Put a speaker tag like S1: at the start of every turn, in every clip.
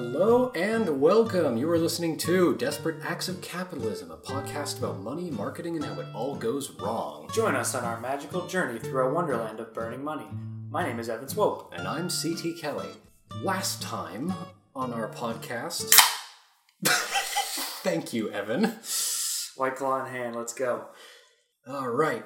S1: Hello and welcome. You are listening to Desperate Acts of Capitalism, a podcast about money, marketing, and how it all goes wrong.
S2: Join us on our magical journey through a wonderland of burning money. My name is Evan Swope.
S1: And I'm CT Kelly. Last time on our podcast. Thank you, Evan.
S2: White claw in hand, let's go.
S1: All right.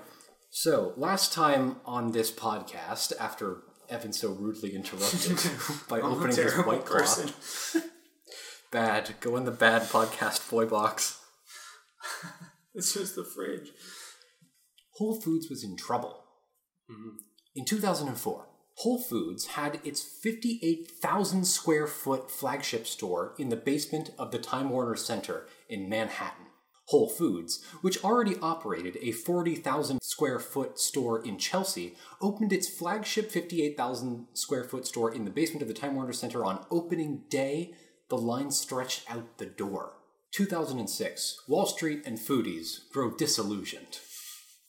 S1: So, last time on this podcast, after Evan so rudely interrupted oh, by
S2: I'm
S1: opening his white claw.
S2: person.
S1: Bad. Go in the bad podcast boy box.
S2: It's just the fridge.
S1: Whole Foods was in trouble. Mm-hmm. In 2004, Whole Foods had its 58,000 square foot flagship store in the basement of the Time Warner Center in Manhattan. Whole Foods, which already operated a 40,000 square foot store in Chelsea, opened its flagship 58,000 square foot store in the basement of the Time Warner Center on opening day. The line stretched out the door. 2006, Wall Street and foodies grow disillusioned.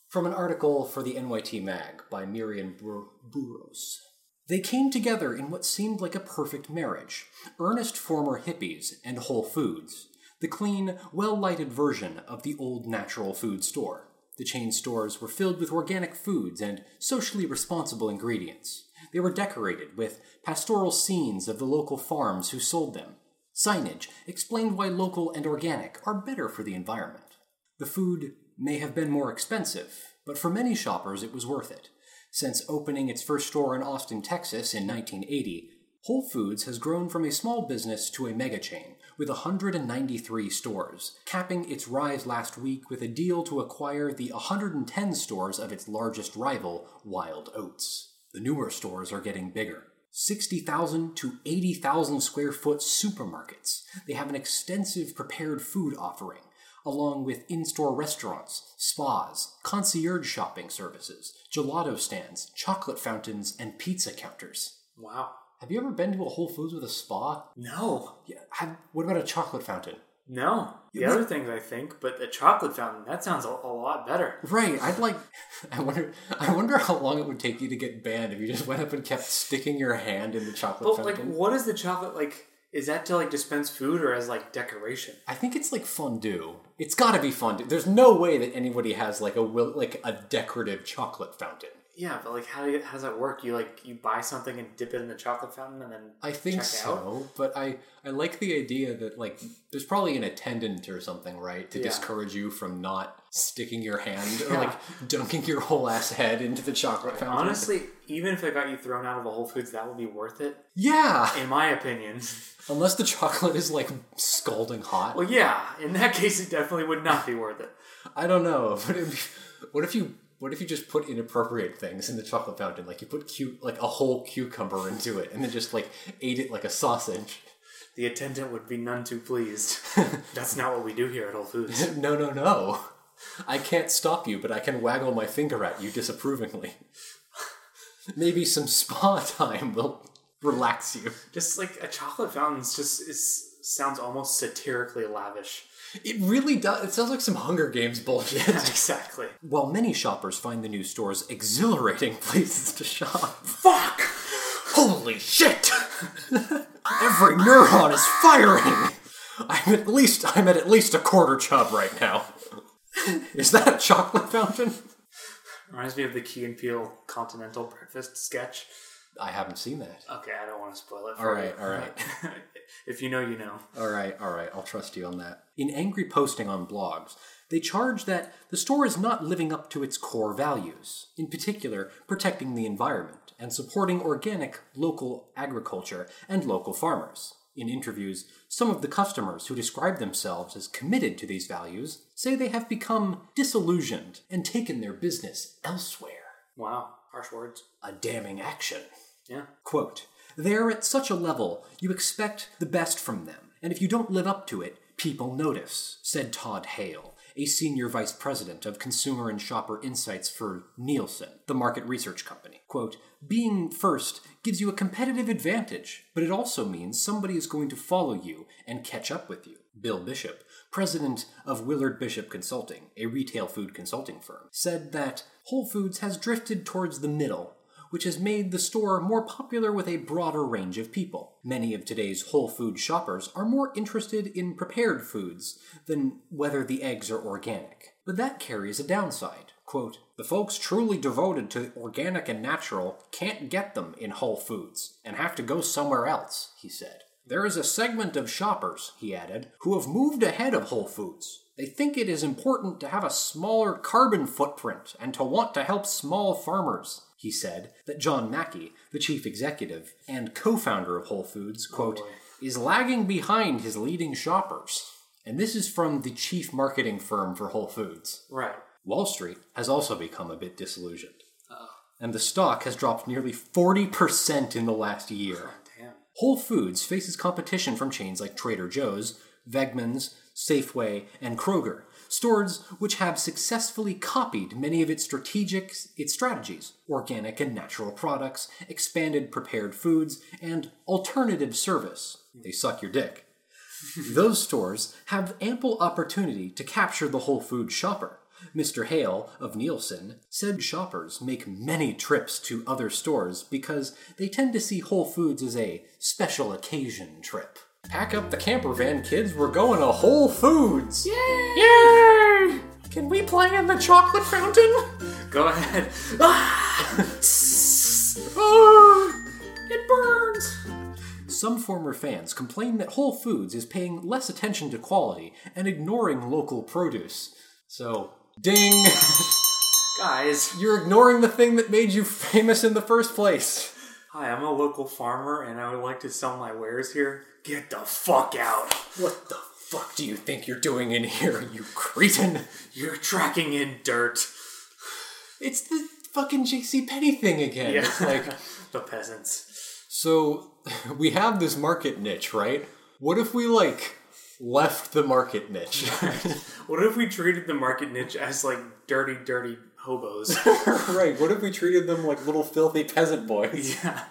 S1: From an article for the NYT Mag by Miriam Bur- Burros. They came together in what seemed like a perfect marriage earnest former hippies and Whole Foods, the clean, well lighted version of the old natural food store. The chain stores were filled with organic foods and socially responsible ingredients. They were decorated with pastoral scenes of the local farms who sold them. Signage explained why local and organic are better for the environment. The food may have been more expensive, but for many shoppers it was worth it. Since opening its first store in Austin, Texas in 1980, Whole Foods has grown from a small business to a mega chain with 193 stores, capping its rise last week with a deal to acquire the 110 stores of its largest rival, Wild Oats. The newer stores are getting bigger. 60,000 to 80,000 square foot supermarkets. They have an extensive prepared food offering, along with in store restaurants, spas, concierge shopping services, gelato stands, chocolate fountains, and pizza counters.
S2: Wow.
S1: Have you ever been to a Whole Foods with a spa?
S2: No.
S1: Yeah. Have, what about a chocolate fountain?
S2: No. The
S1: Yeah,
S2: other things I think, but the chocolate fountain, that sounds a, a lot better.
S1: Right. I'd like. I wonder. I wonder how long it would take you to get banned if you just went up and kept sticking your hand in the chocolate fountain.
S2: But like, what is the chocolate like? Is that to like dispense food or as like decoration?
S1: I think it's like fondue. It's got to be fondue. There's no way that anybody has like a will like a decorative chocolate fountain.
S2: Yeah, but like, how, do you, how does that work? You like you buy something and dip it in the chocolate fountain and then
S1: I think
S2: check
S1: so,
S2: out?
S1: but I I like the idea that like there's probably an attendant or something, right, to
S2: Yeah.
S1: discourage you from not sticking your hand or like dunking your whole ass head into the chocolate fountain.
S2: Honestly, even if it got you thrown out of a Whole Foods, that would be worth it,
S1: yeah.
S2: in my opinion.
S1: Unless the chocolate is like scalding hot.
S2: Well, yeah, in that case, it definitely would not be worth it.
S1: I don't know, but it'd be, what if you what if you just put inappropriate things in the chocolate fountain? Like you put cute like a whole cucumber into it and then just like ate it like a sausage.
S2: The attendant would be none too pleased. That's not what we do here at Whole Foods.
S1: no, no, no. I can't stop you, but I can waggle my finger at you disapprovingly. Maybe some spa time will relax you.
S2: Just like a chocolate fountain's just is sounds almost satirically lavish.
S1: It really does. It sounds like some Hunger Games bullshit.
S2: exactly.
S1: While many shoppers find the new stores exhilarating places to shop.
S2: Fuck!
S1: Holy shit! Every neuron is firing! I'm at least I'm at at least a quarter chub right now. Is that a chocolate fountain?
S2: Reminds me of the Key and Peele Continental Breakfast sketch.
S1: I haven't seen that.
S2: Okay, I don't want to spoil it.
S1: All right,
S2: you.
S1: all right.
S2: if you know, you know.
S1: All right, all right, I'll trust you on that. In angry posting on blogs, they charge that the store is not living up to its core values, in particular, protecting the environment and supporting organic local agriculture and local farmers. In interviews, some of the customers who describe themselves as committed to these values say they have become disillusioned and taken their business elsewhere.
S2: Wow, harsh words.
S1: A damning action.
S2: Yeah.
S1: Quote, They're at such a level, you expect the best from them, and if you don't live up to it, people notice, said Todd Hale, a senior vice president of consumer and shopper insights for Nielsen, the market research company. Quote, Being first gives you a competitive advantage, but it also means somebody is going to follow you and catch up with you. Bill Bishop, president of Willard Bishop Consulting, a retail food consulting firm, said that Whole Foods has drifted towards the middle, which has made the store more popular with a broader range of people. Many of today's Whole Food shoppers are more interested in prepared foods than whether the eggs are organic. But that carries a downside. Quote, the folks truly devoted to organic and natural can't get them in Whole Foods and have to go somewhere else, he said. There is a segment of shoppers, he added, who have moved ahead of Whole Foods. They think it is important to have a smaller carbon footprint and to want to help small farmers. He said that John Mackey, the chief executive and co founder of Whole Foods, quote, oh, is lagging behind his leading shoppers. And this is from the chief marketing firm for Whole Foods.
S2: Right.
S1: Wall Street has also become a bit disillusioned. And the stock has dropped nearly 40% in the last year. Whole Foods faces competition from chains like Trader Joe's, Wegmans, Safeway, and Kroger, stores which have successfully copied many of its strategic its strategies, organic and natural products, expanded prepared foods, and alternative service. They suck your dick. Those stores have ample opportunity to capture the Whole Foods shopper. Mr. Hale of Nielsen said shoppers make many trips to other stores because they tend to see Whole Foods as a special occasion trip. Pack up the camper van, kids. We're going to Whole Foods.
S2: Yay!
S1: Yay! Can we play in the chocolate fountain?
S2: Go ahead.
S1: Ah, it burns. Some former fans complain that Whole Foods is paying less attention to quality and ignoring local produce. So, ding!
S2: Guys,
S1: You're ignoring the thing that made you famous in the first place.
S2: hi, I'm a local farmer and I would like to sell my wares here. Get the fuck out.
S1: What the fuck do you think you're doing in here, you cretin?
S2: You're tracking in dirt.
S1: It's the fucking JC Penney thing again. It's like
S2: the peasants.
S1: So we have this market niche, right? What if we like left the market niche?
S2: What if we treated the market niche as like dirty, dirty hobos?
S1: right. What if we treated them like little filthy peasant boys?
S2: yeah.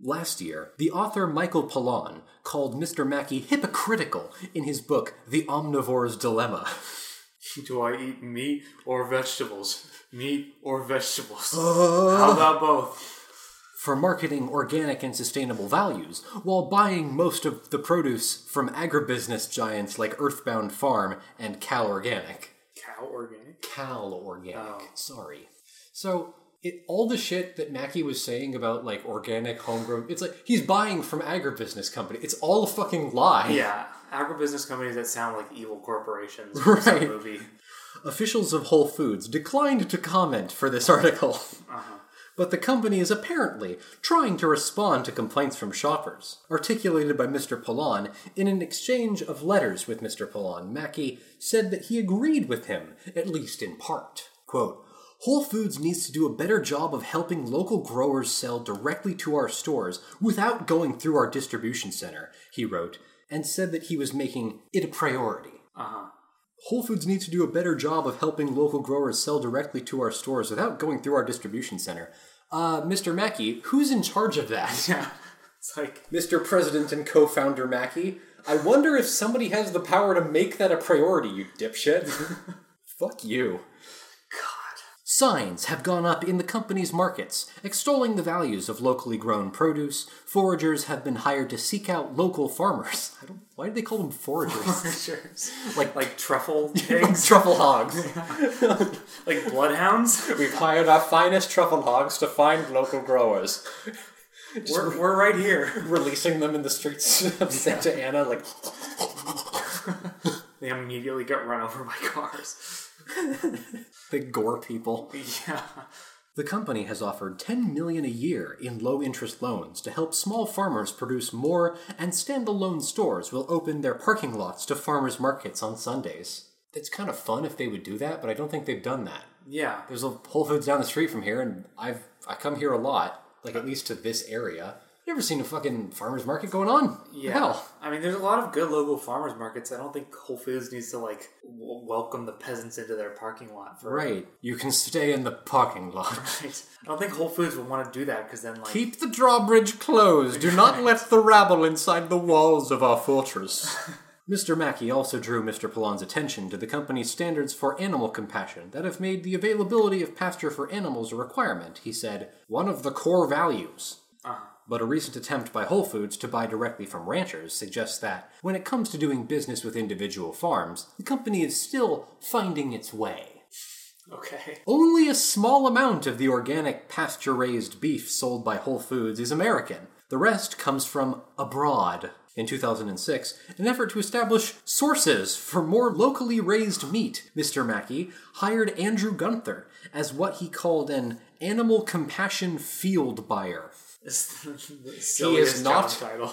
S1: Last year, the author Michael Pollan called Mr. Mackey hypocritical in his book The Omnivore's Dilemma.
S2: Do I eat meat or vegetables? Meat or vegetables?
S1: Uh.
S2: How about both?
S1: For marketing organic and sustainable values, while buying most of the produce from agribusiness giants like Earthbound Farm and Cal Organic.
S2: Cow organic?
S1: Cal Organic.
S2: Oh.
S1: Sorry. So it all the shit that Mackey was saying about like organic homegrown, it's like he's buying from agribusiness company. It's all a fucking lie.
S2: Yeah. Agribusiness companies that sound like evil corporations
S1: Right.
S2: movie.
S1: Officials of Whole Foods declined to comment for this article. Uh-huh. But the company is apparently trying to respond to complaints from shoppers, articulated by Mr. Pollan in an exchange of letters with Mr. Pollan. Mackey said that he agreed with him, at least in part. Quote, Whole Foods needs to do a better job of helping local growers sell directly to our stores without going through our distribution center, he wrote, and said that he was making it a priority.
S2: Uh huh.
S1: Whole Foods needs to do a better job of helping local growers sell directly to our stores without going through our distribution center. Uh, Mr. Mackey, who's in charge of that?
S2: Yeah. It's like,
S1: Mr. President and co founder Mackey, I wonder if somebody has the power to make that a priority, you dipshit. Fuck you. Signs have gone up in the company's markets, extolling the values of locally grown produce. Foragers have been hired to seek out local farmers. I don't, why do they call them foragers? Foragers. like,
S2: Like truffle pigs?
S1: truffle hogs.
S2: like bloodhounds?
S1: We've hired our finest truffle hogs to find local growers,
S2: We're, we're right here.
S1: releasing them in the streets of Santa Ana. Like,
S2: They immediately get run over by cars.
S1: they gore people.
S2: Yeah.
S1: The company has offered 10 million a year in low-interest loans to help small farmers produce more, and standalone stores will open their parking lots to farmers markets on Sundays. It's kind of fun if they would do that, but I don't think they've done that.
S2: Yeah.
S1: There's a Whole Foods down the street from here, and I've I come here a lot, like at least to this area. You ever seen a fucking farmers market going on?
S2: Yeah.
S1: Hell.
S2: I mean, there's a lot of good local farmers markets. I don't think Whole Foods needs to, like, w- welcome the peasants into their parking lot for.
S1: Right. You can stay in the parking lot.
S2: Right. I don't think Whole Foods would want to do that because then, like,
S1: Keep the drawbridge closed. Do not let the rabble inside the walls of our fortress. Mr. Mackey also drew Mr. Pollan's attention to the company's standards for animal compassion that have made the availability of pasture for animals a requirement, he said, one of the core values. Uh-huh. But a recent attempt by Whole Foods to buy directly from ranchers suggests that, when it comes to doing business with individual farms, the company is still finding its way.
S2: Okay.
S1: Only a small amount of the organic pasture raised beef sold by Whole Foods is American. The rest comes from abroad. In 2006, an effort to establish sources for more locally raised meat, Mr. Mackey hired Andrew Gunther as what he called an animal compassion field buyer. He is not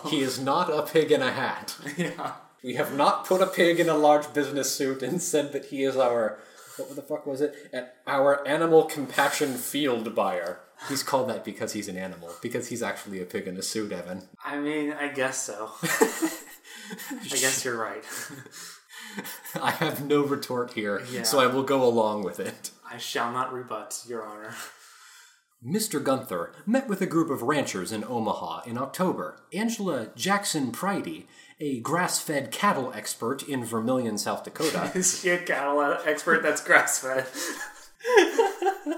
S1: he is not a pig in a hat.
S2: yeah.
S1: We have not put a pig in a large business suit and said that he is our what the fuck was it? Our animal compassion field buyer. He's called that because he's an animal, because he's actually a pig in a suit, Evan.
S2: I mean, I guess so. I guess you're right.
S1: I have no retort here,
S2: Yeah.
S1: so I will go along with it.
S2: I shall not rebut, Your Honor.
S1: Mr. Gunther met with a group of ranchers in Omaha in October. Angela Jackson Pridey, a grass fed cattle expert in Vermillion, South Dakota,
S2: Is she a cattle expert that's grass fed?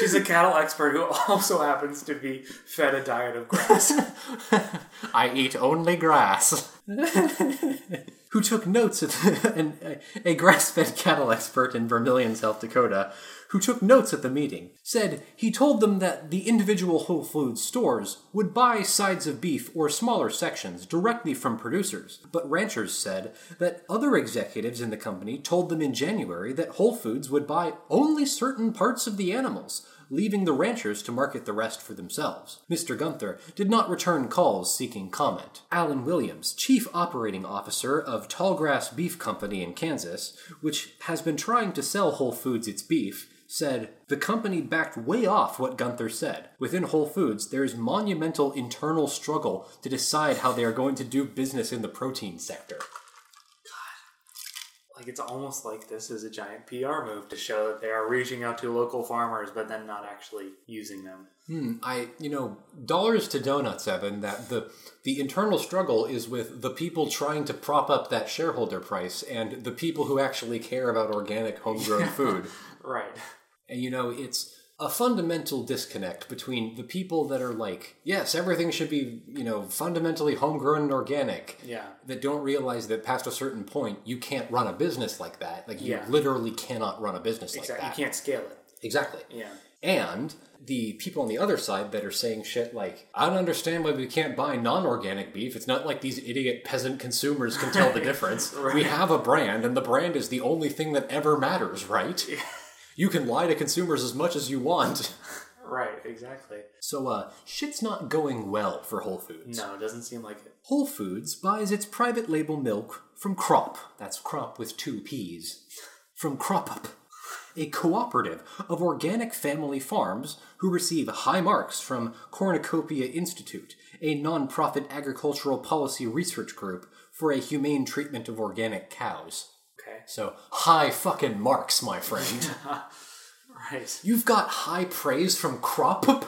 S2: She's a cattle expert who also happens to be fed a diet of grass.
S1: I eat only grass. Who took notes at an, a grass-fed cattle expert in Vermillion, South Dakota, who took notes at the meeting, said he told them that the individual Whole Foods stores would buy sides of beef or smaller sections directly from producers. But ranchers said that other executives in the company told them in January that Whole Foods would buy only certain parts of the animals, leaving the ranchers to market the rest for themselves. Mr. Gunther did not return calls seeking comment. Alan Williams, chief operating officer of Tallgrass Beef Company in Kansas, which has been trying to sell Whole Foods its beef, said the company backed way off what Gunther said. Within Whole Foods, there is monumental internal struggle to decide how they are going to do business in the protein sector. God.
S2: Like it's almost like this is a giant PR move to show that they are reaching out to local farmers, but then not actually using them.
S1: Hmm, I, you know, dollars to donuts, Evan. That the the internal struggle is with the people trying to prop up that shareholder price and the people who actually care about organic homegrown food.
S2: Right.
S1: And you know, it's a fundamental disconnect between the people that are like, yes, everything should be, you know, fundamentally homegrown and organic.
S2: Yeah.
S1: That don't realize that past a certain point, you can't run a business like that. Like, you
S2: Yeah.
S1: literally cannot run a business like that.
S2: You can't scale it.
S1: Exactly.
S2: Yeah.
S1: And the people on the other side that are saying shit like, I don't understand why we can't buy non organic beef. It's not like these idiot peasant consumers can tell the difference. We have a brand, and the brand is the only thing that ever matters, right? You can lie to consumers as much as you want.
S2: Right. Exactly.
S1: So, uh, shit's not going well for Whole Foods.
S2: No, it doesn't seem like it.
S1: Whole Foods buys its private label milk from Crop. That's Crop with two P's. From CropUp, a cooperative of organic family farms who receive high marks from Cornucopia Institute, a non-profit agricultural policy research group for a humane treatment of organic cows.
S2: Okay.
S1: So, high fucking marks, my friend.
S2: Right.
S1: You've got high praise from Crop.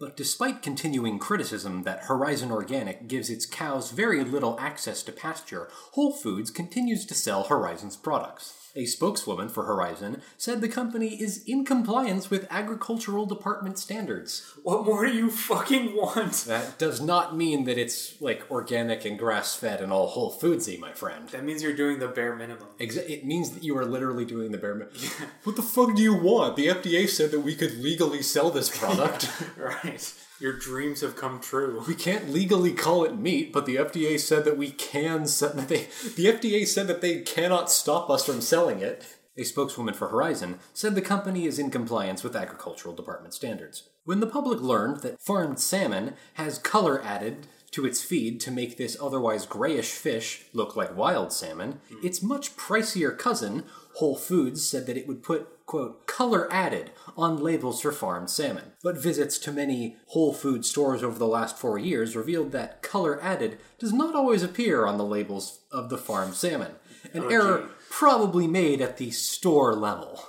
S1: But despite continuing criticism that Horizon Organic gives its cows very little access to pasture, Whole Foods continues to sell Horizon's products. A spokeswoman for Horizon said the company is in compliance with agricultural department standards.
S2: What more do you fucking want?
S1: That does not mean that it's like organic and grass fed and all Whole Foodsy, my friend.
S2: That means you're doing the bare minimum.
S1: Exa- it means that you are literally doing the bare minimum. What the fuck do you want? The FDA said that we could legally sell this product.
S2: Right. Your dreams have come true.
S1: We can't legally call it meat, but the FDA said that we can. That they, the FDA said that they cannot stop us from selling it. A spokeswoman for Horizon said the company is in compliance with agricultural department standards. When the public learned that farmed salmon has color added to its feed to make this otherwise grayish fish look like wild salmon, hmm. its much pricier cousin, Whole Foods, said that it would put, quote, color added on labels for farmed salmon. But visits to many Whole Food stores over the last four years revealed that color added does not always appear on the labels of the farmed salmon, an oh, error probably made at the store level.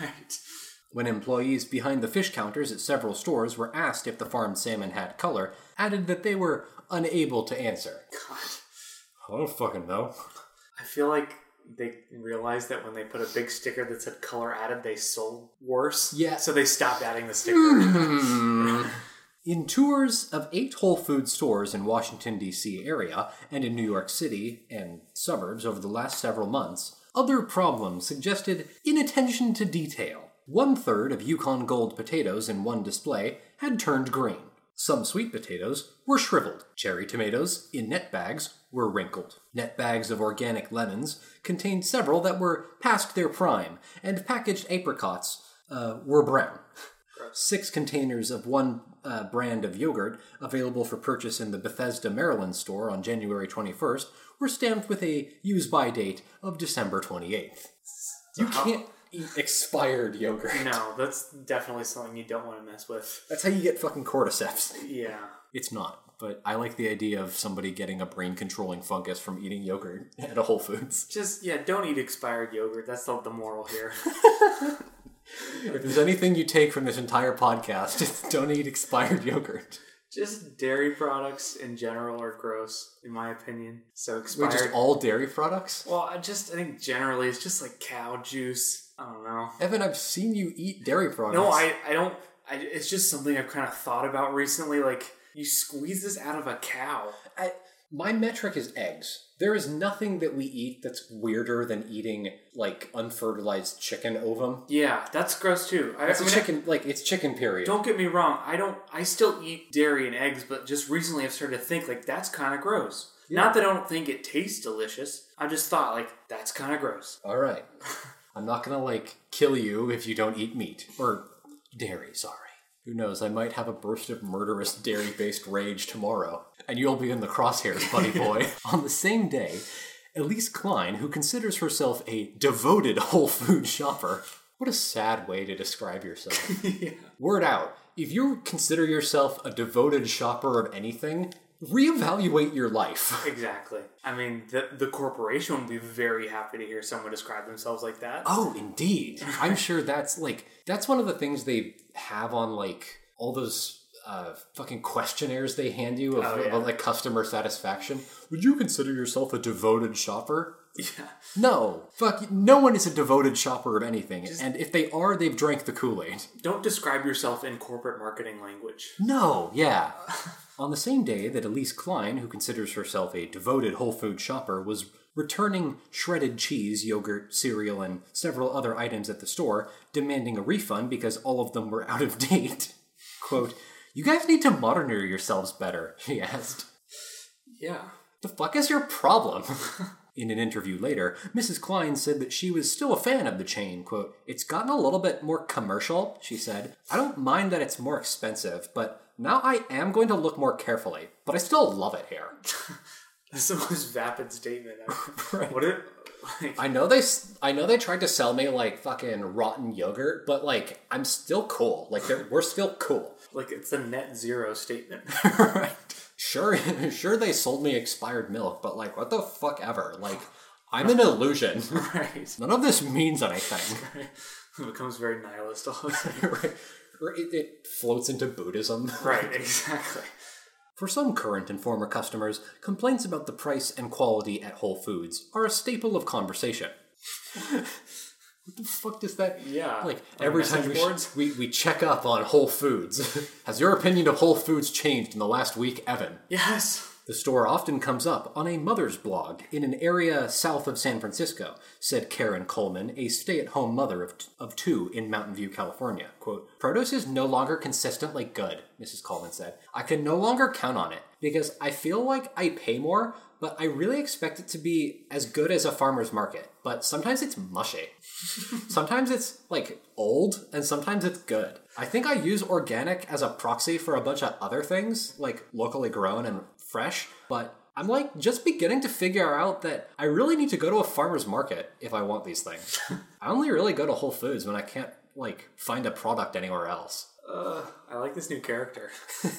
S2: Right.
S1: When employees behind the fish counters at several stores were asked if the farmed salmon had color, added that they were unable to answer.
S2: God.
S1: I don't fucking know.
S2: I feel like they realized that when they put a big sticker that said color added, they sold worse.
S1: Yeah.
S2: So they stopped adding the sticker.
S1: In tours of eight Whole Food stores in Washington, D.C. area and in New York City and suburbs over the last several months, other problems suggested inattention to detail. One third of Yukon Gold potatoes in one display had turned green. Some sweet potatoes were shriveled. Cherry tomatoes, in net bags, were wrinkled. Net bags of organic lemons contained several that were past their prime, and packaged apricots uh, were brown. Six containers of one uh, brand of yogurt, available for purchase in the Bethesda, Maryland store on January 21st, were stamped with a use by date of December 28th. You can't eat expired yogurt.
S2: no, that's definitely something you don't want to mess with.
S1: That's how you get fucking cordyceps.
S2: Yeah.
S1: It's not, but I like the idea of somebody getting a brain controlling fungus from eating yogurt at a Whole Foods.
S2: Just, yeah, don't eat expired yogurt. That's the, the moral here.
S1: If there's anything you take from this entire podcast, it's don't eat expired yogurt.
S2: just dairy products in general are gross, in my opinion. So
S1: Wait,
S2: expired.
S1: just all dairy products?
S2: well, I just, I think generally it's just like cow juice. I don't know.
S1: Evan, I've seen you eat dairy products.
S2: No, I, I don't. I, it's just something I've kind of thought about recently. Like, you squeeze this out of a cow.
S1: I, my metric is eggs. There is nothing that we eat that's weirder than eating like unfertilized chicken ovum.
S2: Yeah, that's gross too. I,
S1: It's
S2: I
S1: a
S2: mean,
S1: chicken, like it's chicken period.
S2: Don't get me wrong. I don't. I still eat dairy and eggs, but just recently I've started to think like that's kind of gross. Not that I don't think it tastes delicious. I just thought like that's kind of gross.
S1: All right, I'm not gonna like kill you if you don't eat meat or dairy. Sorry. Who knows? I might have a burst of murderous dairy-based rage tomorrow, and you'll be in the crosshairs, buddy boy. On the same day, Elise Klein, who considers herself a devoted Whole Food shopper, what a sad way to describe yourself. Word out. If you consider yourself a devoted shopper of anything, reevaluate your life.
S2: Exactly. I mean, the the corporation would be very happy to hear someone describe themselves like that.
S1: Oh, indeed. I'm sure that's like that's one of the things they have on like all those uh, fucking questionnaires they hand you of,
S2: Oh, yeah.
S1: about like customer satisfaction. Would you consider yourself a devoted shopper?
S2: Yeah.
S1: No, fuck. No one is a devoted shopper of anything, and if they are, they've drank the Kool Aid.
S2: Don't describe yourself in corporate marketing language.
S1: No, yeah. On the same day that Elise Klein, who considers herself a devoted Whole Food shopper, was returning shredded cheese, yogurt, cereal, and several other items at the store, demanding a refund because all of them were out of date. Quote, You guys need to monitor yourselves better, she asked.
S2: Yeah.
S1: The fuck is your problem? In an interview later, Mrs. Klein said that she was still a fan of the chain. Quote, It's gotten a little bit more commercial, she said. I don't mind that it's more expensive, but now I am going to look more carefully. But I still love it here.
S2: That's the most vapid statement ever.
S1: Right.
S2: What it? Like,
S1: I know they, I know they tried to sell me like fucking rotten yogurt, but like I'm still cool. Like we're still cool.
S2: like it's a net zero statement.
S1: right. Sure, sure they sold me expired milk, but like what the fuck ever. Like I'm an illusion.
S2: right.
S1: None of this means anything.
S2: It becomes very nihilist all of a sudden.
S1: right. It, it floats into Buddhism.
S2: right. Exactly.
S1: For some current and former customers, complaints about the price and quality at Whole Foods are a staple of conversation. What the fuck does that?
S2: Yeah.
S1: Like every time we,
S2: boards?
S1: we we check up on Whole Foods, has your opinion of Whole Foods changed in the last week, Evan?
S2: Yes.
S1: The store often comes up on a mother's blog in an area south of San Francisco, said Karen Coleman, a stay at home mother of, of two in Mountain View, California. Quote, Produce is no longer consistently good, Mrs. Coleman said. I can no longer count on it because I feel like I pay more, but I really expect it to be as good as a farmer's market. But sometimes it's mushy. sometimes it's like old, and sometimes it's good. I think I use organic as a proxy for a bunch of other things, like locally grown and fresh, but I'm like just beginning to figure out that I really need to go to a farmer's market if I want these things. I only really go to Whole Foods when I can't like find a product anywhere else.
S2: Uh, I like this new character.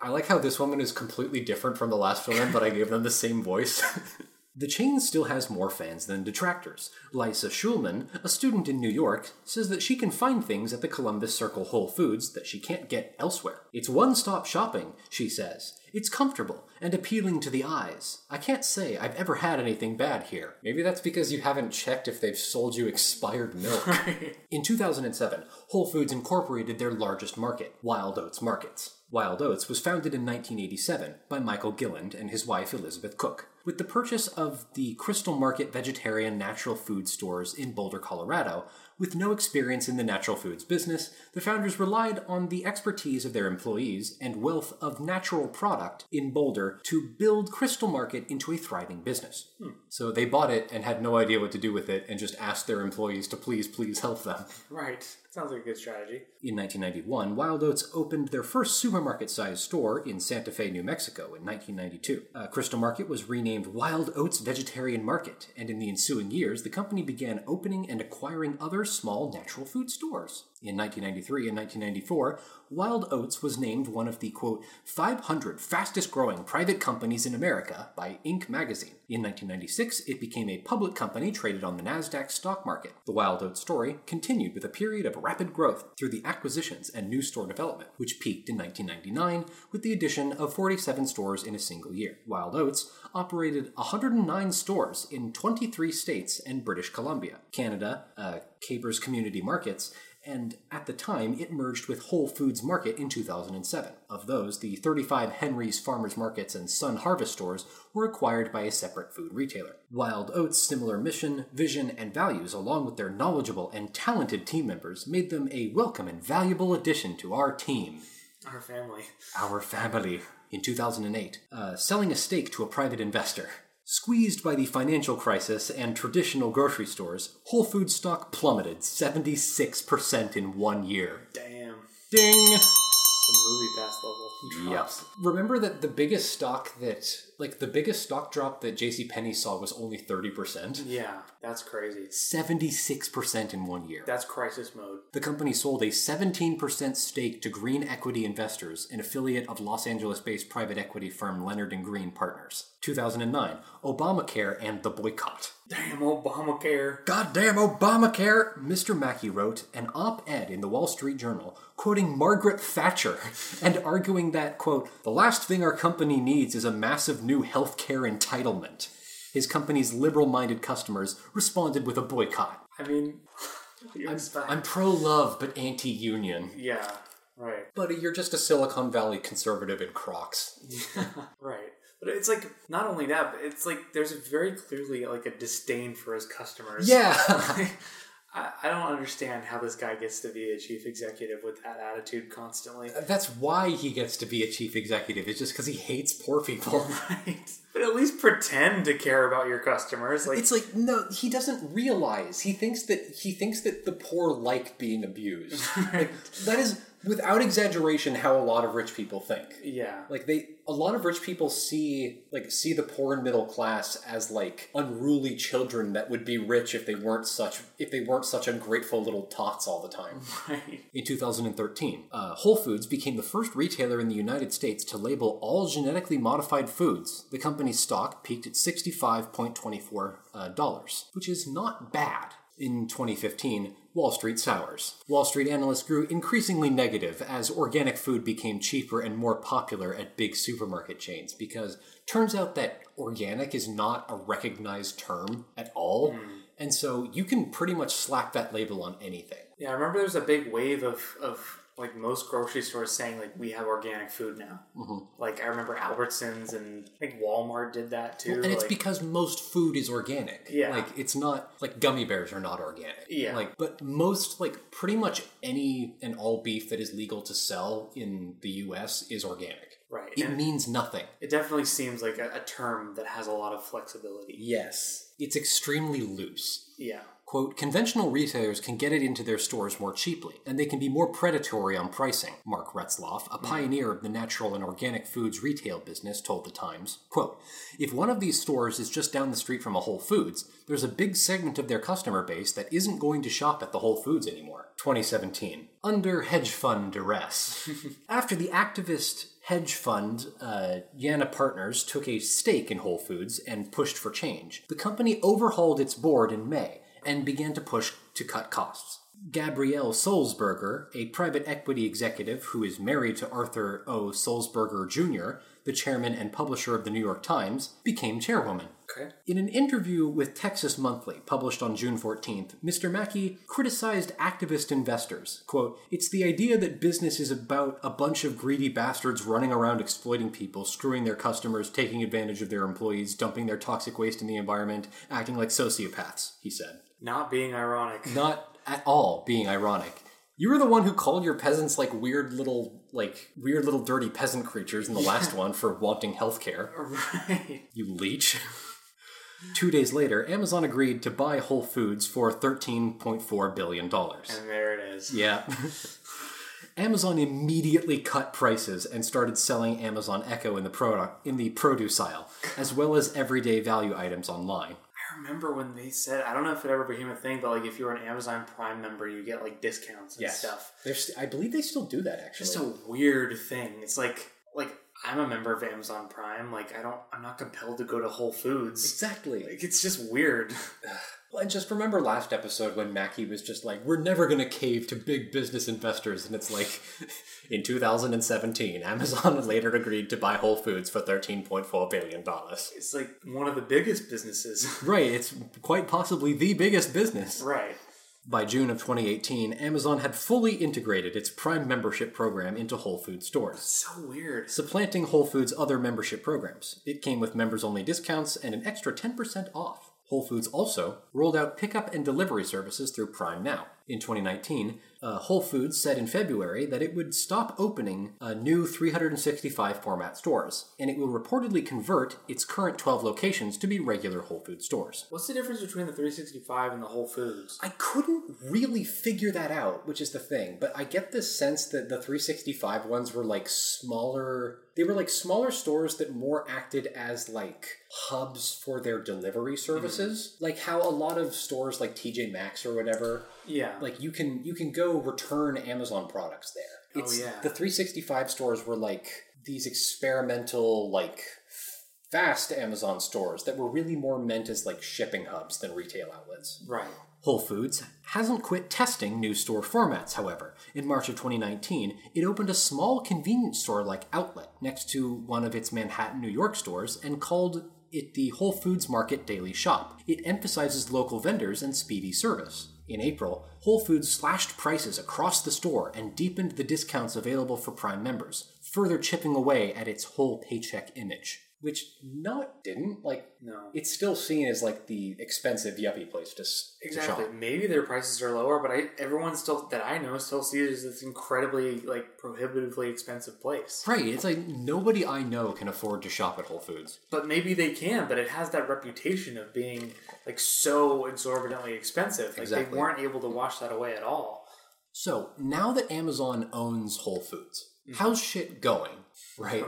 S1: I like how this woman is completely different from the last woman, but I gave them the same voice. the chain still has more fans than detractors. Lisa Schulman, a student in New York, says that she can find things at the Columbus Circle Whole Foods that she can't get elsewhere. It's one stop shopping, she says. It's comfortable and appealing to the eyes. I can't say I've ever had anything bad here. Maybe that's because you haven't checked if they've sold you expired milk. In 2007, Whole Foods incorporated their largest market, Wild Oats Markets. Wild Oats was founded in 1987 by Michael Gilliland and his wife Elizabeth Cook. With the purchase of the Crystal Market vegetarian natural food stores in Boulder, Colorado, with no experience in the natural foods business, the founders relied on the expertise of their employees and wealth of natural product in Boulder to build Crystal Market into a thriving business. Hmm. So they bought it and had no idea what to do with it and just asked their employees to please, please help them.
S2: Right. Sounds like a good strategy.
S1: In 1991, Wild Oats opened their first supermarket sized store in Santa Fe, New Mexico in 1992. Uh, Crystal Market was renamed Wild Oats Vegetarian Market, and in the ensuing years, the company began opening and acquiring other small natural food stores. In 1993 and 1994, Wild Oats was named one of the quote 500 fastest growing private companies in America by Inc. magazine. In 1996, it became a public company traded on the Nasdaq stock market. The Wild Oats story continued with a period of rapid growth through the acquisitions and new store development, which peaked in 1999 with the addition of 47 stores in a single year. Wild Oats operated 109 stores in 23 states and British Columbia, Canada, uh, Capers Community Markets, and at the time it merged with Whole Foods Market in 2007. Of those, the 35 Henry's Farmers Markets and Sun Harvest stores were acquired by a separate food retailer. Wild Oats' similar mission, vision, and values, along with their knowledgeable and talented team members, made them a welcome and valuable addition to our team.
S2: Our family.
S1: Our family. In 2008, uh, selling a stake to a private investor. Squeezed by the financial crisis and traditional grocery stores, Whole Foods stock plummeted 76% in one year.
S2: Damn.
S1: Ding!
S2: The movie pass level.
S1: Yes. Remember that the biggest stock that, like, the biggest stock drop that JCPenney saw was only 30%?
S2: Yeah, that's crazy.
S1: 76% in one year.
S2: That's crisis mode.
S1: The company sold a 17% stake to Green Equity Investors, an affiliate of Los Angeles based private equity firm Leonard and Green Partners. 2009, Obamacare and the boycott.
S2: Damn Obamacare.
S1: Goddamn Obamacare! Mr. Mackey wrote an op ed in the Wall Street Journal quoting Margaret Thatcher and arguing that, quote, the last thing our company needs is a massive new healthcare entitlement. His company's liberal minded customers responded with a boycott.
S2: I mean,
S1: I'm, I'm pro love but anti union.
S2: Yeah, right.
S1: Buddy, you're just a Silicon Valley conservative in Crocs.
S2: right. But it's like not only that, but it's like there's very clearly like a disdain for his customers.
S1: Yeah.
S2: I, I don't understand how this guy gets to be a chief executive with that attitude constantly.
S1: That's why he gets to be a chief executive. It's just because he hates poor people.
S2: Right. But at least pretend to care about your customers. Like
S1: it's like no, he doesn't realize. He thinks that he thinks that the poor like being abused. like that is without exaggeration how a lot of rich people think.
S2: Yeah.
S1: Like they a lot of rich people see like see the poor and middle class as like unruly children that would be rich if they weren't such if they weren't such ungrateful little tots all the time.
S2: Right.
S1: In 2013, uh, Whole Foods became the first retailer in the United States to label all genetically modified foods. The company's stock peaked at $65.24, uh, which is not bad. In 2015, Wall Street sours. Wall Street analysts grew increasingly negative as organic food became cheaper and more popular at big supermarket chains because turns out that organic is not a recognized term at all.
S2: Hmm.
S1: And so you can pretty much slap that label on anything.
S2: Yeah, I remember there was a big wave of, of like most grocery stores saying like we have organic food now.
S1: Mm-hmm.
S2: Like I remember Albertsons and I think Walmart did that too.
S1: And it's
S2: like,
S1: because most food is organic.
S2: Yeah.
S1: Like it's not like gummy bears are not organic.
S2: Yeah.
S1: Like but most like pretty much any and all beef that is legal to sell in the US is organic.
S2: right.
S1: It
S2: And
S1: means nothing.
S2: it definitely seems like a, a term that has a lot of flexibility.
S1: Yes. It's extremely loose.
S2: Yeah.
S1: Quote, conventional retailers can get it into their stores more cheaply, and they can be more predatory on pricing, Mark Retzloff, a pioneer of the natural and organic foods retail business, told The Times. Quote, if one of these stores is just down the street from a Whole Foods, there's a big segment of their customer base that isn't going to shop at the Whole Foods anymore. 2017. Under hedge fund duress. After the activist hedge fund, uh, Yana Partners, took a stake in Whole Foods and pushed for change, the company overhauled its board in May and began to push to cut costs. Gabrielle Sulzberger, a private equity executive who is married to Arthur O. Sulzberger Jr., the chairman and publisher of the New York Times, became chairwoman.
S2: Okay.
S1: In an interview with Texas Monthly, published on June 14th, Mr. Mackey criticized activist investors. Quote, It's the idea that business is about a bunch of greedy bastards running around exploiting people, screwing their customers, taking advantage of their employees, dumping their toxic waste in the environment, acting like sociopaths, he said.
S2: Not being ironic.
S1: Not at all being ironic. You were the one who called your peasants like weird little, like, weird little dirty peasant creatures in the last one for wanting healthcare.
S2: Right.
S1: You leech. Two days later, Amazon agreed to buy Whole Foods for $13.4 billion.
S2: And there it is.
S1: Yeah. Amazon immediately cut prices and started selling Amazon Echo in the product in the produce aisle, as well as everyday value items online.
S2: I remember when they said, I don't know if it ever became a thing, but like if you were an Amazon Prime member, you get like discounts and stuff.
S1: There's, I believe they still do that actually.
S2: Just a weird thing. It's like, like I'm a member of Amazon Prime. Like I don't, I'm not compelled to go to Whole Foods.
S1: exactly.
S2: Like it's just weird.
S1: And just remember last episode when Mackey was just like, "We're never going to cave to big business investors," and it's like, in 2017, Amazon later agreed to buy Whole Foods for 13.4 billion dollars.
S2: It's like one of the biggest businesses.
S1: Right, it's quite possibly the biggest business.
S2: right.
S1: By June of 2018, Amazon had fully integrated its Prime membership program into Whole Foods stores,
S2: So weird.
S1: supplanting Whole Foods' other membership programs. It came with members-only discounts and an extra 10% off. Whole Foods also rolled out pickup and delivery services through Prime Now. In 2019, uh, Whole Foods said in February that it would stop opening uh, new 365 format stores, and it will reportedly convert its current 12 locations to be regular Whole Foods stores.
S2: What's the difference between the 365 and the Whole Foods?
S1: I couldn't really figure that out, which is the thing, but I get the sense that the 365 ones were like smaller. They were like smaller stores that more acted as like hubs for their delivery services. Like how a lot of stores like TJ Maxx or whatever,
S2: Yeah.
S1: like you can you can go return Amazon products there.
S2: Oh, yeah.
S1: The 365 stores were like these experimental like fast Amazon stores that were really more meant as like shipping hubs than retail outlets.
S2: right.
S1: Whole Foods hasn't quit testing new store formats, however. In March of 2019, it opened a small convenience store like outlet next to one of its Manhattan, New York stores and called it the Whole Foods Market Daily Shop. It emphasizes local vendors and speedy service. In April, Whole Foods slashed prices across the store and deepened the discounts available for Prime members, further chipping away at its whole paycheck image. Which, no, it didn't. Like,
S2: No.
S1: it's still seen as like the expensive yuppie place to, s- to
S2: Exactly.
S1: shop.
S2: Maybe their prices are lower, but I everyone still that I know still sees it as this incredibly like prohibitively expensive place.
S1: Right. It's like nobody I know can afford to shop at Whole Foods.
S2: But maybe they can, but it has that reputation of being like so exorbitantly expensive. Like
S1: Exactly.
S2: they weren't able to wash that away at all.
S1: So now that Amazon owns Whole Foods, mm-hmm. how's shit going? Right.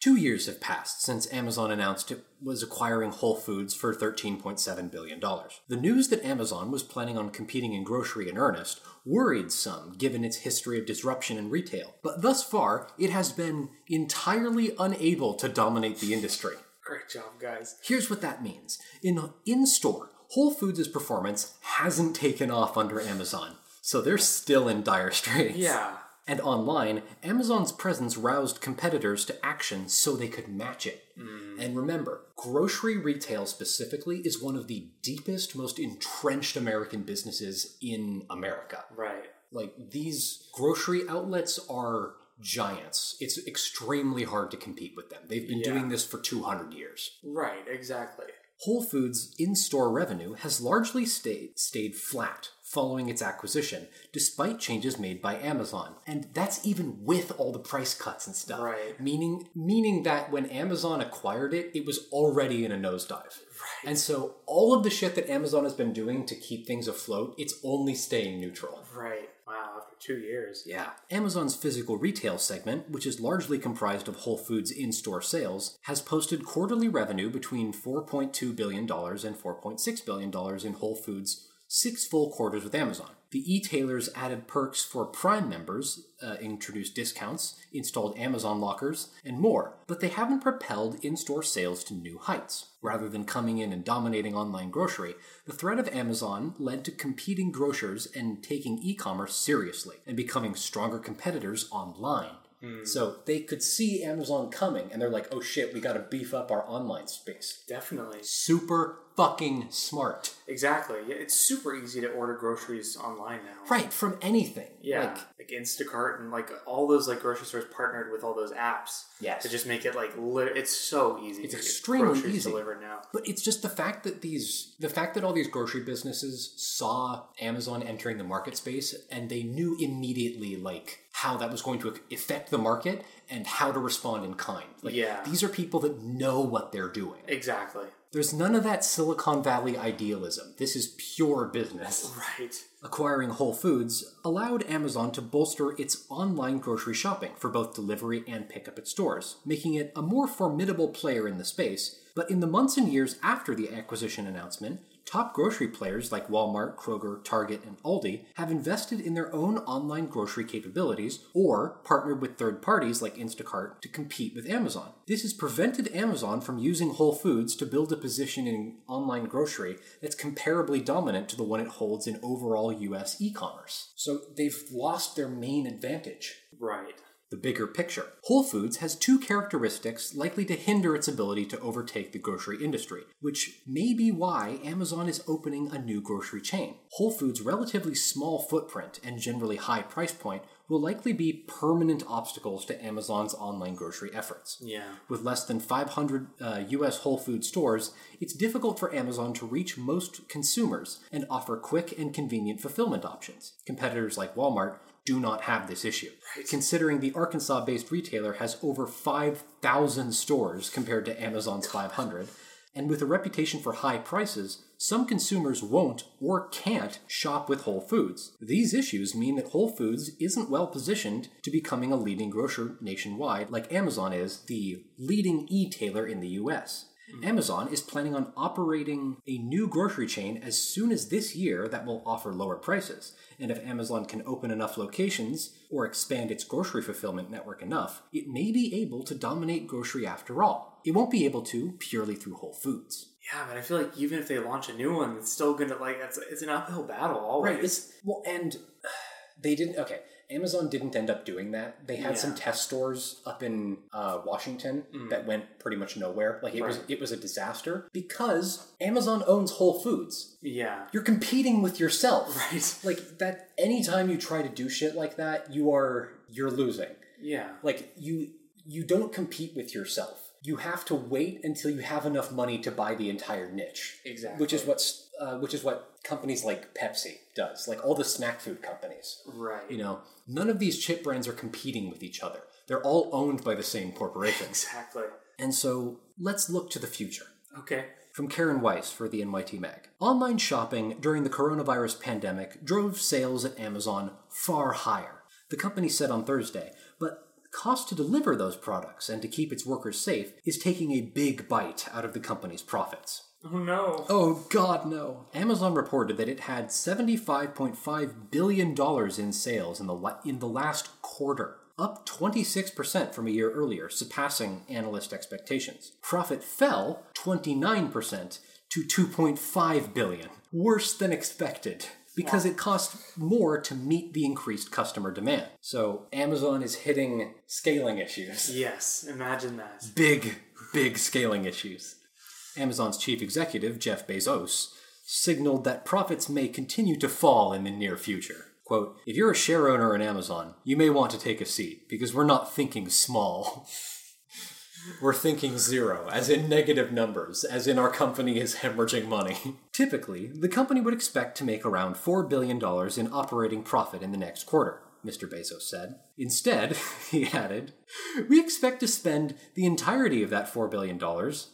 S2: I don't know.
S1: Two years have passed since Amazon announced it was acquiring Whole Foods for $13.7 billion. The news that Amazon was planning on competing in grocery in earnest worried some given its history of disruption in retail. But thus far, it has been entirely unable to dominate the industry.
S2: Great job, guys.
S1: Here's what that means. In in store, Whole Foods' performance hasn't taken off under Amazon, so they're still in dire straits.
S2: Yeah.
S1: And online, Amazon's presence roused competitors to action so they could match it. Mm. And remember, grocery retail specifically is one of the deepest, most entrenched American businesses in America.
S2: Right.
S1: Like, these grocery outlets are giants. It's extremely hard to compete with them. They've been
S2: Yeah.
S1: doing this for 200 years.
S2: Right, exactly.
S1: Whole Foods' in store revenue has largely stayed, stayed flat following its acquisition, despite changes made by Amazon. And that's even with all the price cuts and stuff.
S2: Right.
S1: Meaning, meaning that when Amazon acquired it, it was already in a nosedive.
S2: Right.
S1: And so all of the shit that Amazon has been doing to keep things afloat, it's only staying neutral.
S2: Right. Wow, after two years.
S1: Yeah. Amazon's physical retail segment, which is largely comprised of Whole Foods in store sales, has posted quarterly revenue between $4.2 billion and $4.6 billion in Whole Foods' six full quarters with Amazon. The e-tailers added perks for Prime members, uh, introduced discounts, installed Amazon lockers, and more, but they haven't propelled in-store sales to new heights. Rather than coming in and dominating online grocery, the threat of Amazon led to competing grocers and taking e-commerce seriously and becoming stronger competitors online. So they could see Amazon coming and they're like, oh shit, we gotta beef up our online space.
S2: Definitely.
S1: Super fucking smart.
S2: Exactly. Yeah, it's super easy to order groceries online now.
S1: Right, from anything.
S2: Yeah,
S1: Like,
S2: like, Instacart and like all those like grocery stores partnered with all those apps.
S1: Yes.
S2: To just make it like lit- it's so easy.
S1: It's
S2: to get
S1: extremely easy.
S2: delivered now.
S1: But it's just the fact that these, the fact that all these grocery businesses saw Amazon entering the market space and they knew immediately, like, how that was going to affect the market and how to respond in kind. Like,
S2: Yeah.
S1: these are people that know what they're doing.
S2: Exactly.
S1: There's none of that Silicon Valley idealism. This is pure business.
S2: Right.
S1: Acquiring Whole Foods allowed Amazon to bolster its online grocery shopping for both delivery and pickup at stores, making it a more formidable player in the space. But in the months and years after the acquisition announcement, top grocery players like Walmart, Kroger, Target, and Aldi have invested in their own online grocery capabilities or partnered with third parties like Instacart to compete with Amazon. This has prevented Amazon from using Whole Foods to build a position in online grocery that's comparably dominant to the one it holds in overall US e commerce. So they've lost their main advantage.
S2: Right.
S1: The bigger picture. Whole Foods has two characteristics likely to hinder its ability to overtake the grocery industry, which may be why Amazon is opening a new grocery chain. Whole Foods' relatively small footprint and generally high price point will likely be permanent obstacles to Amazon's online grocery efforts.
S2: Yeah.
S1: With less than 500 uh, US Whole Food stores, it's difficult for Amazon to reach most consumers and offer quick and convenient fulfillment options. Competitors like Walmart do not have this issue. Considering the Arkansas based retailer has over 5,000 stores compared to Amazon's 500, and with a reputation for high prices, some consumers won't or can't shop with Whole Foods. These issues mean that Whole Foods isn't well positioned to becoming a leading grocer nationwide like Amazon is, the leading e-tailer in the US. Hmm. Amazon is planning on operating a new grocery chain as soon as this year that will offer lower prices. And if Amazon can open enough locations or expand its grocery fulfillment network enough, it may be able to dominate grocery after all. It won't be able to purely through Whole Foods.
S2: Yeah, but I feel like even if they launch a new one, it's still gonna like it's it's an uphill battle always.
S1: Right. It's well, and they didn't. Okay, Amazon didn't end up doing that. They had some test stores up in uh, Washington that went pretty much nowhere. Like it was, it was a disaster because Amazon owns Whole Foods.
S2: yeah.
S1: You're competing with yourself.
S2: Right.
S1: Like that. Anytime you try to do shit like that, you are you're losing.
S2: Yeah.
S1: Like you you don't compete with yourself. You have to wait until you have enough money to buy the entire niche.
S2: Exactly.
S1: Which is what's uh, which is what companies like Pepsi does. Like all the snack food companies.
S2: Right.
S1: You know, none of these chip brands are competing with each other. They're all owned by the same corporations.
S2: Exactly.
S1: and so let's look to the future.
S2: Okay.
S1: From Karen Weise for the NYT Mag. Online shopping during the coronavirus pandemic drove sales at Amazon far higher. The company said on Thursday, but cost to deliver those products and to keep its workers safe is taking a big bite out of the company's profits.
S2: Oh no.
S1: Oh god no. Amazon reported that it had 75.5 billion dollars in sales in the la- in the last quarter, up 26% from a year earlier, surpassing analyst expectations. Profit fell 29% to 2.5 billion, worse than expected. Because it costs more to meet the increased customer demand. So Amazon is hitting scaling issues
S2: Yes. Imagine that.
S1: big, big scaling issues. Amazon's chief executive, Jeff Bezos, signaled that profits may continue to fall in the near future. Quote, if you're a share owner in Amazon, you may want to take a seat because we're not thinking small. We're thinking zero, as in negative numbers, as in our company is hemorrhaging money. Typically, the company would expect to make around $4 billion in operating profit in the next quarter, Mr. Bezos said. Instead, he added, we expect to spend the entirety of that $4 billion,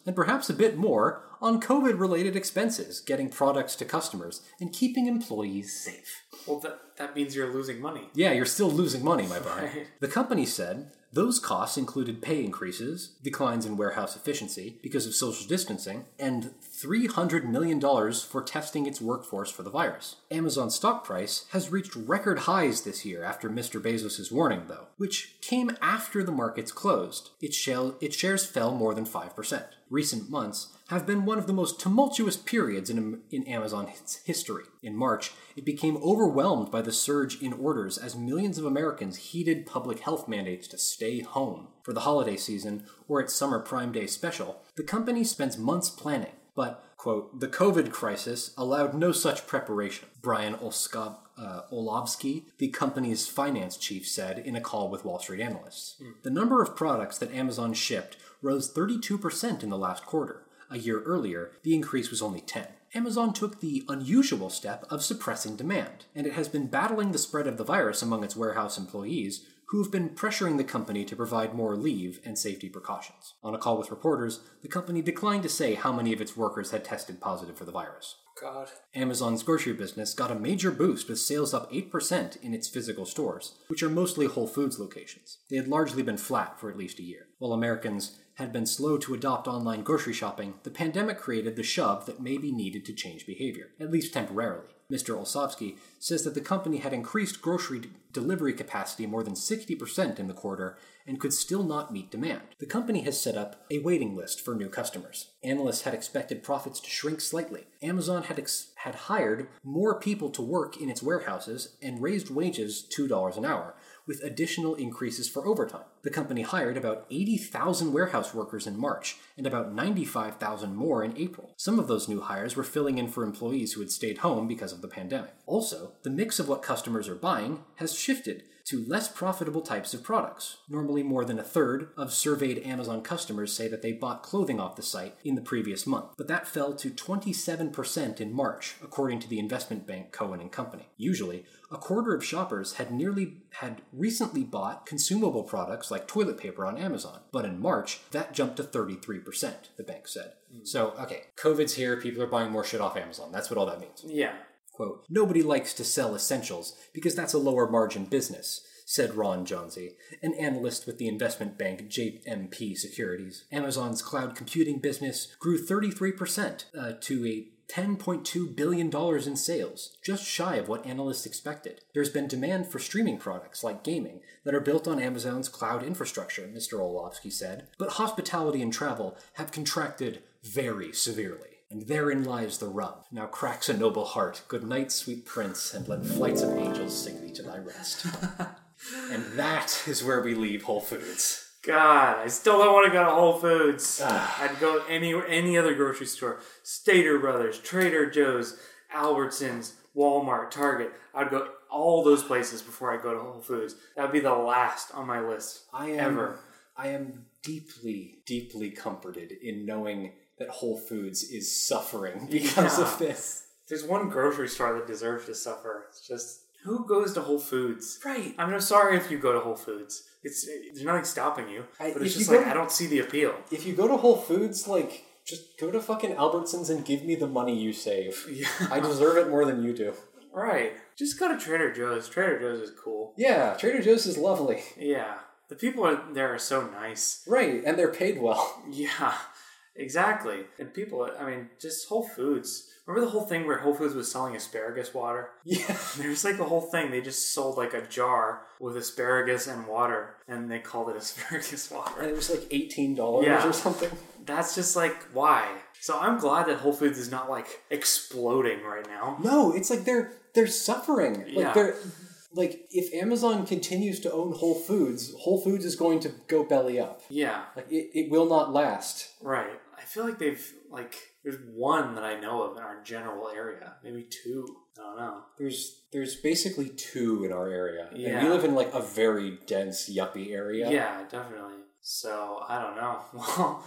S1: and perhaps a bit more, on COVID related expenses, getting products to customers, and keeping employees safe.
S2: Well, that that means you're losing money.
S1: Yeah, you're still losing money, my guy.
S2: Right.
S1: The company said Those costs included pay increases, declines in warehouse efficiency because of social distancing, and $300 million for testing its workforce for the virus. Amazon's stock price has reached record highs this year after Mr. Bezos' warning, though, which came after the markets closed. Its, shares fell more than 5%. Recent months have been one of the most tumultuous periods in, in Amazon's history. In March, it became overwhelmed by the surge in orders as millions of Americans heeded public health mandates to stay home. For the holiday season or its summer Prime Day special, the company spends months planning. But, quote, the COVID crisis allowed no such preparation, Brian Olskov, uh, Olovsky, the company's finance chief, said in a call with Wall Street analysts. Mm. The number of products that Amazon shipped rose 32% in the last quarter. A year earlier, the increase was only 10. Amazon took the unusual step of suppressing demand, and it has been battling the spread of the virus among its warehouse employees, who have been pressuring the company to provide more leave and safety precautions. On a call with reporters, the company declined to say how many of its workers had tested positive for the virus.
S2: God.
S1: Amazon's grocery business got a major boost with sales up 8% in its physical stores, which are mostly Whole Foods locations. They had largely been flat for at least a year. While Americans had been slow to adopt online grocery shopping, the pandemic created the shove that may be needed to change behavior, at least temporarily. Mr. Olsavsky says that the company had increased grocery d- delivery capacity more than 60% in the quarter and could still not meet demand. The company has set up a waiting list for new customers. Analysts had expected profits to shrink slightly. Amazon had, ex- had hired more people to work in its warehouses and raised wages $2 an hour, with additional increases for overtime. The company hired about 80,000 warehouse workers in March and about 95,000 more in April. Some of those new hires were filling in for employees who had stayed home because of the pandemic. Also, the mix of what customers are buying has shifted to less profitable types of products. Normally, more than a third of surveyed Amazon customers say that they bought clothing off the site in the previous month, but that fell to 27% in March, according to the investment bank Cowen and Company. Usually, a quarter of shoppers had nearly had recently bought consumable products like toilet paper on Amazon, but in March that jumped to 33%, the bank said. Mm. So, okay, COVID's here, people are buying more shit off Amazon. That's what all that means.
S2: Yeah.
S1: Quote, nobody likes to sell essentials because that's a lower margin business, said Ron Josey, an analyst with the investment bank JMP Securities. Amazon's cloud computing business grew 33% uh, to a $10.2 billion in sales, just shy of what analysts expected. There's been demand for streaming products like gaming that are built on Amazon's cloud infrastructure, Mr. Olovsky said, but hospitality and travel have contracted very severely and therein lies the rub. Now cracks a noble heart. Good night, sweet prince, and let flights of angels sing thee to thy rest. and that is where we leave Whole Foods.
S2: God, I still don't want to go to Whole Foods. Ah. I'd go any any other grocery store. Stater Brothers, Trader Joe's, Albertsons, Walmart, Target. I'd go all those places before I go to Whole Foods. That would be the last on my list.
S1: I am ever. I am deeply, deeply comforted in knowing that Whole Foods is suffering because yeah. of this.
S2: There's one grocery store that deserves to suffer. It's just who goes to Whole Foods?
S1: Right.
S2: I mean, I'm sorry if you go to Whole Foods. It's there's nothing stopping you, but it's just like to, I don't see the appeal.
S1: If you go to Whole Foods, like just go to fucking Albertsons and give me the money you save. Yeah. I deserve it more than you do.
S2: Right. Just go to Trader Joe's. Trader Joe's is cool.
S1: Yeah, Trader Joe's is lovely.
S2: Yeah. The people there are so nice.
S1: Right, and they're paid well.
S2: Yeah. Exactly. And people, I mean, just Whole Foods. Remember the whole thing where Whole Foods was selling asparagus water?
S1: Yeah.
S2: There's like a whole thing. They just sold like a jar with asparagus and water, and they called it asparagus water.
S1: And it was like $18 yeah. or something.
S2: That's just like, why? So I'm glad that Whole Foods is not like exploding right now.
S1: No, it's like they're they're suffering. Like yeah. they're like if Amazon continues to own Whole Foods, Whole Foods is going to go belly up.
S2: Yeah.
S1: Like it, it will not last.
S2: Right. I feel like they've like there's one that I know of in our general area, maybe two. I don't know.
S1: There's there's basically two in our area. Yeah. And we live in like a very dense yuppie area.
S2: Yeah, definitely. So I don't know. Well,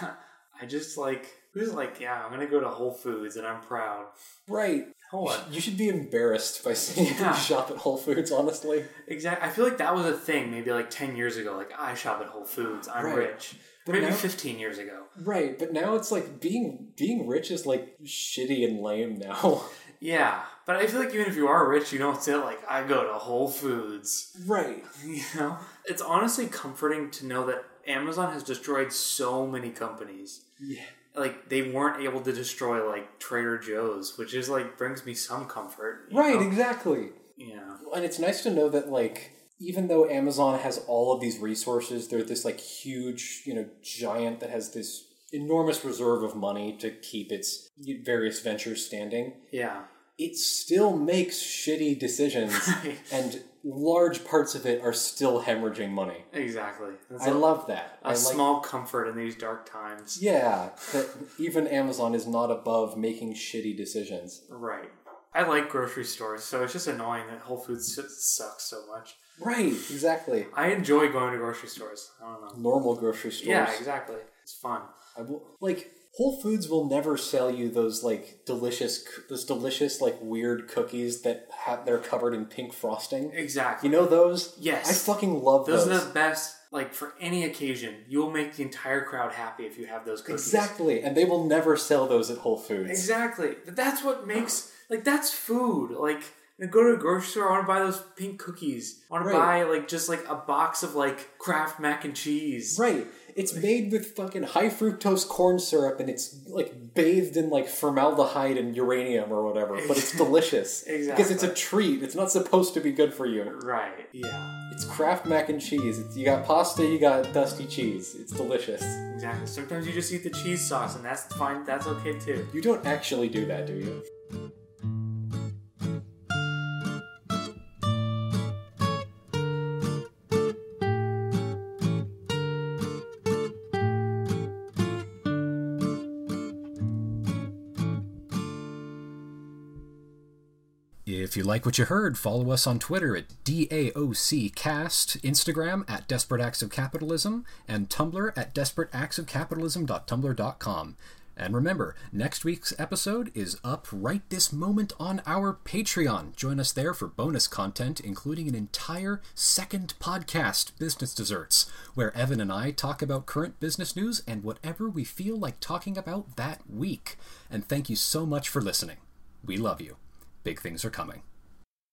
S2: I just like who's like, yeah, I'm gonna go to Whole Foods and I'm proud.
S1: Right.
S2: Hold on.
S1: You should be embarrassed by seeing yeah. you shop at Whole Foods, honestly.
S2: Exactly. I feel like that was a thing maybe like 10 years ago. Like, I shop at Whole Foods. I'm right. rich. But maybe now, 15 years ago.
S1: Right. But now it's like being being rich is like shitty and lame now.
S2: Yeah. But I feel like even if you are rich, you don't say like, I go to Whole Foods.
S1: Right.
S2: You know? it's honestly comforting to know that Amazon has destroyed so many companies.
S1: Yeah.
S2: Like they weren't able to destroy like Trader Joe's, which is like brings me some comfort.
S1: Right,
S2: know?
S1: exactly.
S2: Yeah.
S1: And it's nice to know that like even though Amazon has all of these resources, they're this like huge, you know, giant that has this enormous reserve of money to keep its various ventures standing.
S2: Yeah.
S1: It still makes shitty decisions and large parts of it are still hemorrhaging money.
S2: Exactly. That's
S1: I
S2: a,
S1: love that.
S2: a
S1: I like
S2: small comfort in these dark times.
S1: Yeah, that even Amazon is not above making shitty decisions.
S2: Right. I like grocery stores, so it's just annoying that Whole Foods sucks so much.
S1: Right, exactly.
S2: I enjoy going to grocery stores. I don't know.
S1: Normal grocery stores.
S2: Yeah, exactly. It's fun.
S1: I will, like Whole Foods will never sell you those like delicious, those delicious like weird cookies that have they're covered in pink frosting.
S2: Exactly.
S1: You know those?
S2: Yes.
S1: I fucking love
S2: Those
S1: those.
S2: are the best. Like for any occasion, you'll make the entire crowd happy if you have those cookies.
S1: Exactly, and they will never sell those at Whole Foods.
S2: Exactly. But that's what makes like that's food. Like I go to a grocery store, I want to buy those pink cookies. I want to
S1: Right.
S2: buy like just like a box of like Kraft mac and cheese.
S1: Right. It's made with fucking high fructose corn syrup and it's like bathed in like formaldehyde and uranium or whatever, but it's delicious. Exactly. Because it's a treat. It's not supposed to be good for you.
S2: Right. Yeah.
S1: It's Kraft mac and cheese. It's, you got pasta, you got dusty cheese. It's delicious.
S2: Exactly. Sometimes you just eat the cheese sauce, and that's fine. That's okay too.
S1: You don't actually do that, do you? If you like what you heard, follow us on Twitter at DAOCcast, Instagram at Desperate Acts of Capitalism, and Tumblr at desperateactsofcapitalism.tumblr.com. And remember, next week's episode is up right this moment on our Patreon. Join us there for bonus content, including an entire second podcast, Business Desserts, where Evan and I talk about current business news and whatever we feel like talking about that week. And thank you so much for listening. We love you. Big things are coming.